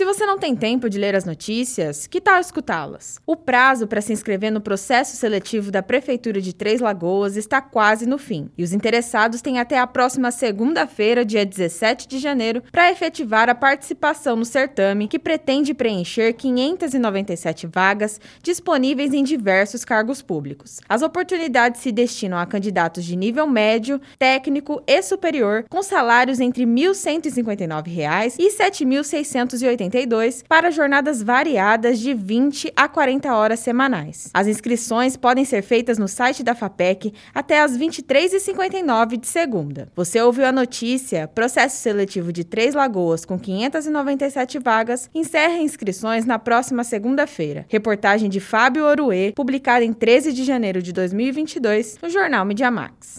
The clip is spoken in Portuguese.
Se você não tem tempo de ler as notícias, que tal escutá-las? O prazo para se inscrever no processo seletivo da Prefeitura de Três Lagoas está quase no fim, e os interessados têm até a próxima segunda-feira, dia 17 de janeiro, para efetivar a participação no certame, que pretende preencher 597 vagas disponíveis em diversos cargos públicos. As oportunidades se destinam a candidatos de nível médio, técnico e superior, com salários entre R$ 1.159 e R$ 7.680 para jornadas variadas de 20 a 40 horas semanais. As inscrições podem ser feitas no site da FAPEC até às 23h59 de segunda. Você ouviu a notícia? Processo seletivo de Três Lagoas com 597 vagas encerra inscrições na próxima segunda-feira. Reportagem de Fábio Oruê, publicada em 13 de janeiro de 2022 no jornal Mediamax.